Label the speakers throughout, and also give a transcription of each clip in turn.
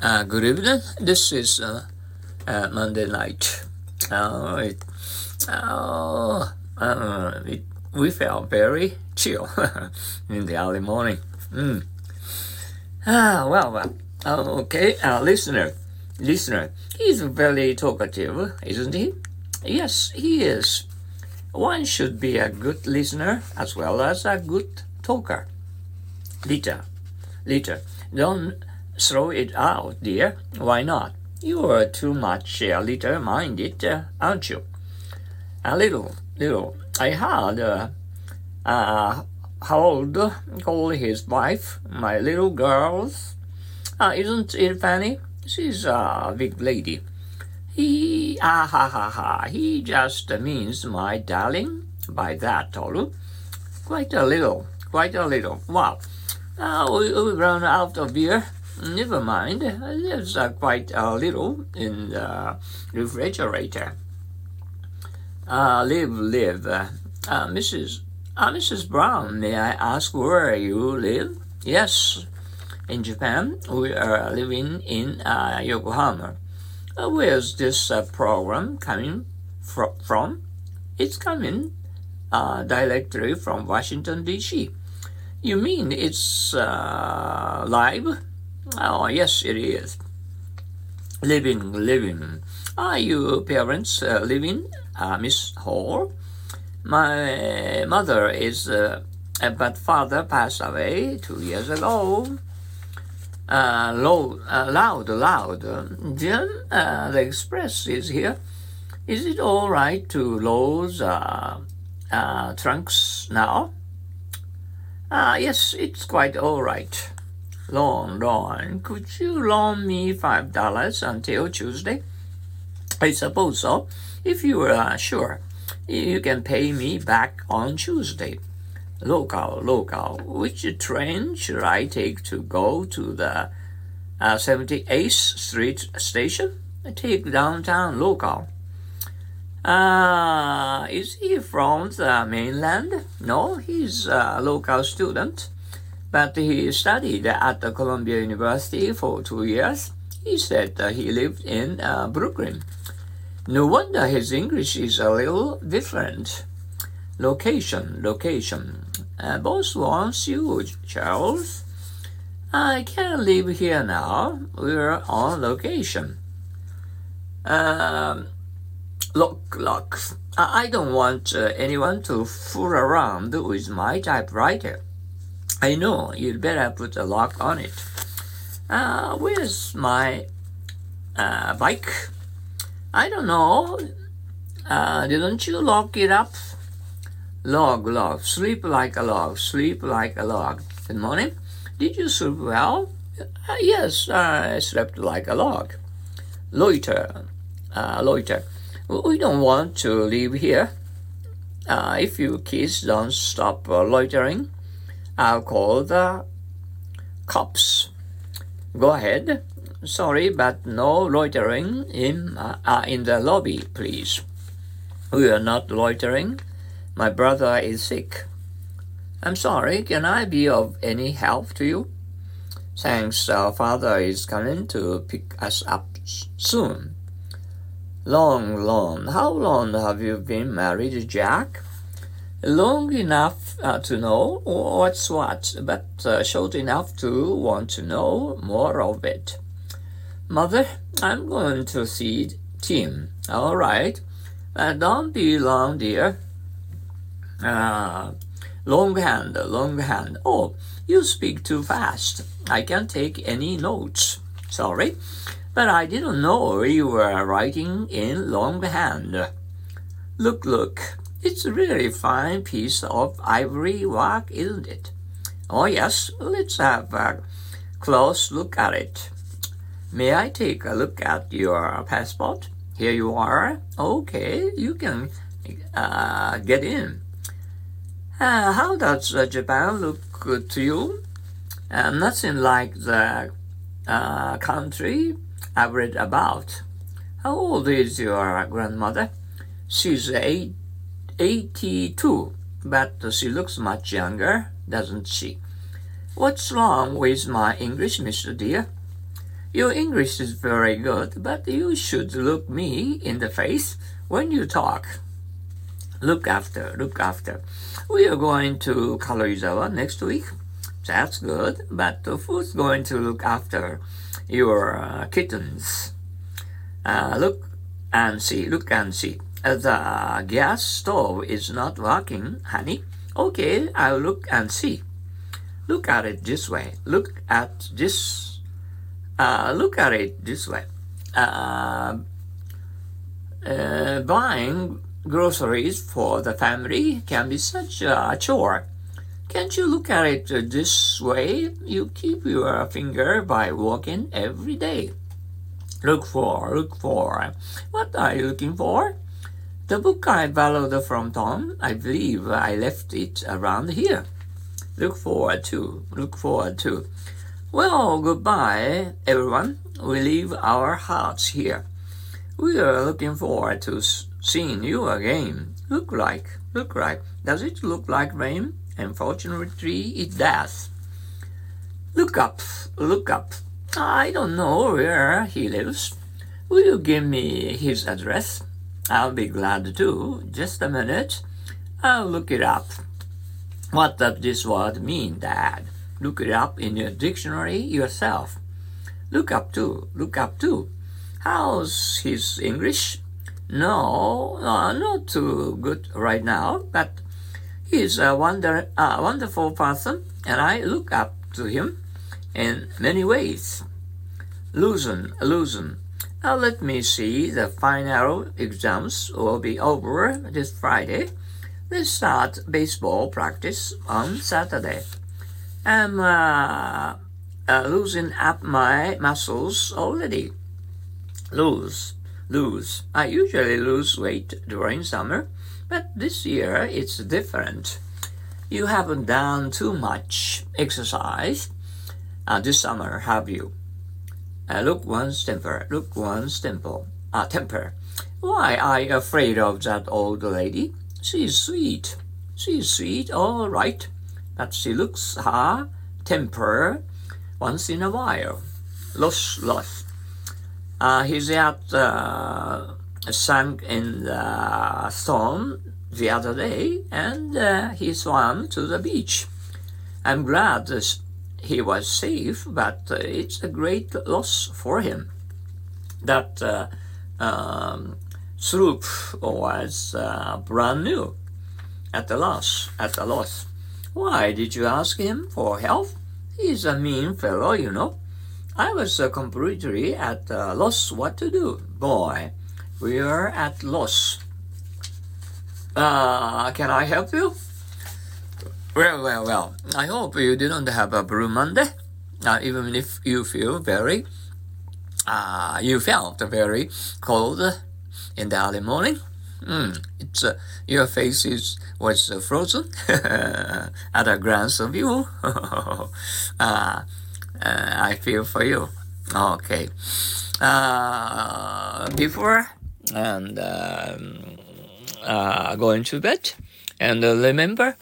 Speaker 1: Uh, good evening. This is uh, uh, Monday night. Uh, it, uh, uh, it, we felt very chill in the early morning. Mm. Ah, well, well. Okay, uh, listener, listener, he's very talkative, isn't he? Yes, he is. One should be a good listener as well as a good talker. Lita, Lita, don't throw it out, dear. Why not? You're too much uh, little minded, uh, aren't you? A little, little. I heard uh, uh, Harold call his wife my little girls. Uh, isn't it funny? She's a big lady. He, ah ha ha ha, he just means my darling by that, Toru. Quite a little, quite a little. Wow. Uh, we, we run out of beer. Never mind, there's uh, quite a little in the refrigerator. Uh, live, live. Uh, Mrs. Uh, Mrs. Brown, may I ask where you live? Yes, in Japan. We are living in uh, Yokohama. Uh, where's this uh, program coming fr- from? It's coming uh, directly from Washington, D.C. You mean it's uh, live? Oh, yes, it is. Living, living. Are you parents uh, living, uh, Miss Hall? My mother is, uh, but father passed away two years ago. Uh, loud, uh, loud, loud. Jim, uh, the express is here. Is it all right to load uh, uh, trunks now? Uh, yes, it's quite all right. Loan, loan. Could you loan me five dollars until Tuesday? I suppose so. If you are sure, you can pay me back on Tuesday. Local, local. Which train should I take to go to the uh, 78th Street station? Take downtown local. Uh, is he from the mainland? No, he's a local student but he studied at the Columbia University for two years. He said he lived in uh, Brooklyn. No wonder his English is a little different. Location, location. Uh, boss wants you, Charles. I can't live here now. We're on location. Um, look, look. I don't want uh, anyone to fool around with my typewriter. I know, you'd better put a lock on it. Uh, where's my uh, bike? I don't know. Uh, didn't you lock it up? Log, log, sleep like a log, sleep like a log. Good morning. Did you sleep well? Uh, yes, I slept like a log. Loiter, uh, loiter. We don't want to live here. Uh, if you kids don't stop loitering, I'll call the cops. Go ahead. Sorry, but no loitering in, uh, uh, in the lobby, please. We are not loitering. My brother is sick. I'm sorry, can I be of any help to you? Thanks, our father is coming to pick us up soon. Long, long. How long have you been married, Jack? Long enough uh, to know what's what, but uh, short enough to want to know more of it. Mother, I'm going to see Tim. All right. Uh, don't be long, dear. Uh, long hand, long hand. Oh, you speak too fast. I can't take any notes. Sorry, but I didn't know you were writing in long hand. Look, look. It's a really fine piece of ivory work, isn't it? Oh, yes, let's have a close look at it. May I take a look at your passport? Here you are. Okay, you can uh, get in. Uh, how does uh, Japan look to you? Uh, nothing like the uh, country I've read about. How old is your grandmother? She's eight 82, but she looks much younger, doesn't she? What's wrong with my English, Mr. Dear? Your English is very good, but you should look me in the face when you talk. Look after, look after. We are going to Karuizawa next week. That's good, but who's going to look after your uh, kittens? Uh, look and see, look and see. The gas stove is not working, honey. Okay, I'll look and see. Look at it this way. Look at this. Uh, look at it this way. Uh, uh, buying groceries for the family can be such a chore. Can't you look at it this way? You keep your finger by walking every day. Look for, look for. What are you looking for? The book I borrowed from Tom, I believe I left it around here. Look forward to, look forward to. Well, goodbye, everyone. We leave our hearts here. We are looking forward to seeing you again. Look like, look like. Does it look like rain? Unfortunately, it does. Look up, look up. I don't know where he lives. Will you give me his address? I'll be glad to. Just a minute. I'll look it up. What does this word mean, Dad? Look it up in your dictionary yourself. Look up too. Look up too. How's his English? No, uh, not too good right now, but he's a wonder, uh, wonderful person, and I look up to him in many ways. Loosen, loosen. Now let me see. The final exams will be over this Friday. Let's start baseball practice on Saturday. I'm uh, uh, losing up my muscles already. Lose, lose. I usually lose weight during summer, but this year it's different. You haven't done too much exercise uh, this summer, have you? Uh, look one's temper, look one's temple, uh, temper. Why you afraid of that old lady? She's sweet. She's sweet, all right, but she looks her temper once in a while. Loss, loss. Uh, his yacht uh, sank in the storm the other day, and uh, he swam to the beach. I'm glad he was safe, but uh, it's a great loss for him. That uh, um, sloop was uh, brand new at a loss. At a loss. Why did you ask him for help? He's a mean fellow, you know. I was uh, completely at a loss what to do. Boy, we are at loss. Uh, can I help you? Well, well, well. I hope you didn't have a Blue Monday, uh, even if you feel very, uh, you felt very cold in the early morning. Mm, it's uh, your face is was uh, frozen at a glance of you. uh, uh, I feel for you. Okay. Uh, before and um, uh, going to bed, and remember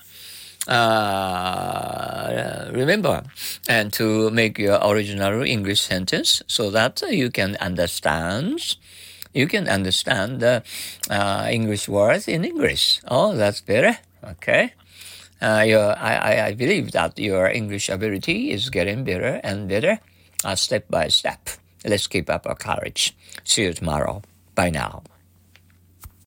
Speaker 1: uh, remember and to make your original English sentence so that you can understand you can understand the uh, English words in English. Oh, that's better. Okay. Uh, your, I, I believe that your English ability is getting better and better uh, step by step. Let's keep up our courage. See you tomorrow. Bye now.